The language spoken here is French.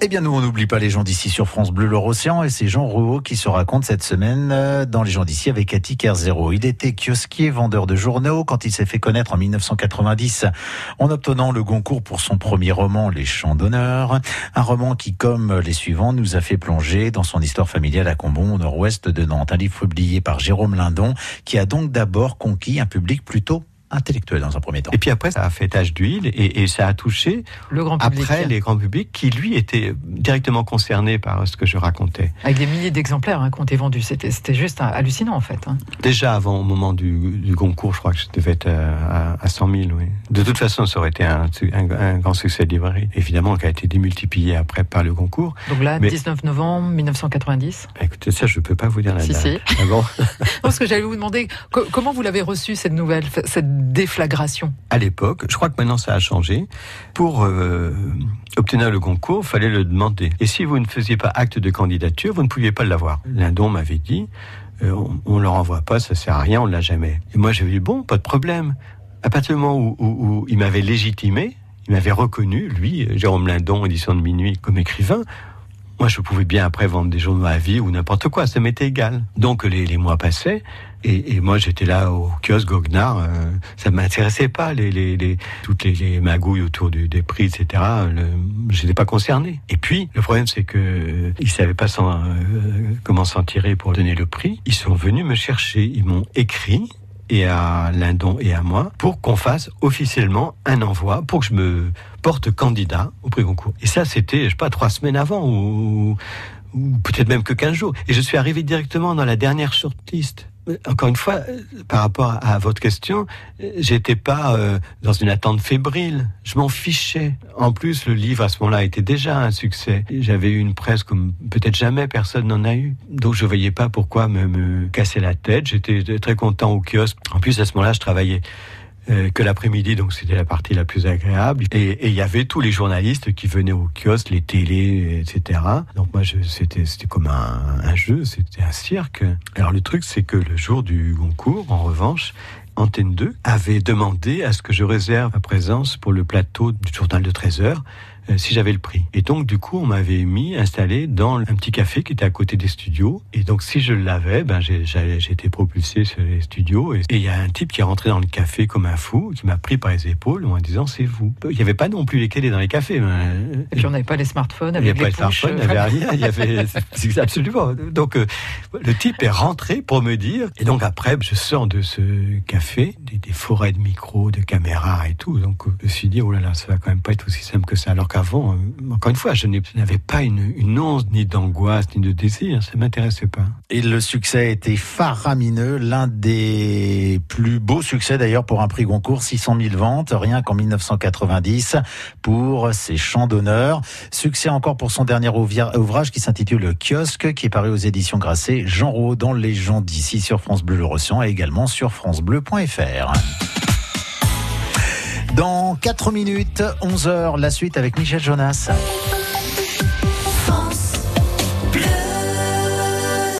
Eh bien, nous, on n'oublie pas les gens d'ici sur France Bleu, l'Océan, et c'est Jean Rouault qui se raconte cette semaine euh, dans les gens d'ici avec Cathy Kerzero. Il était kiosquier, vendeur de journaux quand il s'est fait connaître en 1990 en obtenant le Goncourt pour son premier roman, Les Chants d'honneur. Un roman qui, comme les suivants, nous a fait plonger dans son histoire familiale à Combon, au nord-ouest de Nantes. Un livre publié par Jérôme Lindon qui a donc d'abord conquis un public plutôt intellectuel dans un premier temps. Et puis après, ça a fait tache d'huile et, et, ça a touché le grand public. après les grands publics qui, lui, étaient directement concernés par ce que je racontais. Avec des milliers d'exemplaires hein, qui ont été vendus. C'était juste hallucinant, en fait. Hein. Déjà avant, au moment du, du, concours, je crois que je devais être à, à 100 000, oui. De toute façon, ça aurait été un, un, un grand succès de librairie. Évidemment, qui a été démultiplié après par le concours. Donc là, Mais, 19 novembre 1990 Écoutez, ça, je ne peux pas vous dire la si, date. Si. Ah bon Parce que j'allais vous demander, comment vous l'avez reçue, cette nouvelle, cette déflagration À l'époque, je crois que maintenant ça a changé. Pour euh, obtenir le concours, il fallait le demander. Et si vous ne faisiez pas acte de candidature, vous ne pouviez pas l'avoir. Lindon m'avait dit, euh, on ne le renvoie pas, ça sert à rien, on ne l'a jamais. Et moi j'avais dit, bon, pas de problème. À partir du moment où, il m'avait légitimé, il m'avait reconnu, lui, Jérôme Lindon, édition de minuit, comme écrivain, moi, je pouvais bien après vendre des journaux à vie ou n'importe quoi, ça m'était égal. Donc les, mois passaient et, moi j'étais là au kiosque Goguenard, euh, ça m'intéressait pas les, toutes les, les magouilles autour du, des prix, etc. Je n'étais pas concerné. Et puis le problème c'est que euh, savaient pas euh, comment s'en tirer pour donner le prix. Ils sont venus me chercher, ils m'ont écrit et à Lindon et à moi pour qu'on fasse officiellement un envoi pour que je me porte candidat au prix concours. Et ça, c'était, je sais pas, trois semaines avant ou peut-être même que 15 jours. Et je suis arrivé directement dans la dernière shortlist. Encore une fois, par rapport à votre question, j'étais pas euh, dans une attente fébrile. Je m'en fichais. En plus, le livre à ce moment-là était déjà un succès. J'avais eu une presse comme peut-être jamais personne n'en a eu. Donc je voyais pas pourquoi me, me casser la tête. J'étais très content au kiosque. En plus, à ce moment-là, je travaillais euh, que l'après-midi, donc c'était la partie la plus agréable. Et il y avait tous les journalistes qui venaient au kiosque, les télés, etc. Donc moi, c'était comme un, un jeu, c'était un cirque. Alors le truc, c'est que le jour du concours, en revanche, Antenne 2 avait demandé à ce que je réserve ma présence pour le plateau du journal de 13 heures si j'avais le prix. Et donc, du coup, on m'avait mis, installé dans un petit café qui était à côté des studios. Et donc, si je l'avais, ben, j'ai été propulsé sur les studios. Et il y a un type qui est rentré dans le café comme un fou, qui m'a pris par les épaules en disant c'est vous. Il n'y avait pas non plus les télés dans les cafés. Et puis, on n'avait pas les smartphones avec il n'y avait pas les smartphones, il n'y avait rien. Il y avait, absolument. Donc, euh, le type est rentré pour me dire. Et donc, après, je sors de ce café, des, des forêts de micros, de caméras et tout. Donc, je me suis dit, oh là là, ça va quand même pas être aussi simple que ça. Alors avant, encore une fois, je n'avais pas une, once ni d'angoisse ni de désir, ça m'intéressait pas. Et le succès était faramineux, l'un des plus beaux succès d'ailleurs pour un prix Goncourt, 600 000 ventes, rien qu'en 1990 pour ses chants d'honneur. Succès encore pour son dernier ouvrage qui s'intitule Le Kiosque, qui est paru aux éditions Grasset, Jean Rau dans Les gens d'ici sur France Bleu Le et également sur francebleu.fr. Dans 4 minutes, 11h, la suite avec Michel Jonas.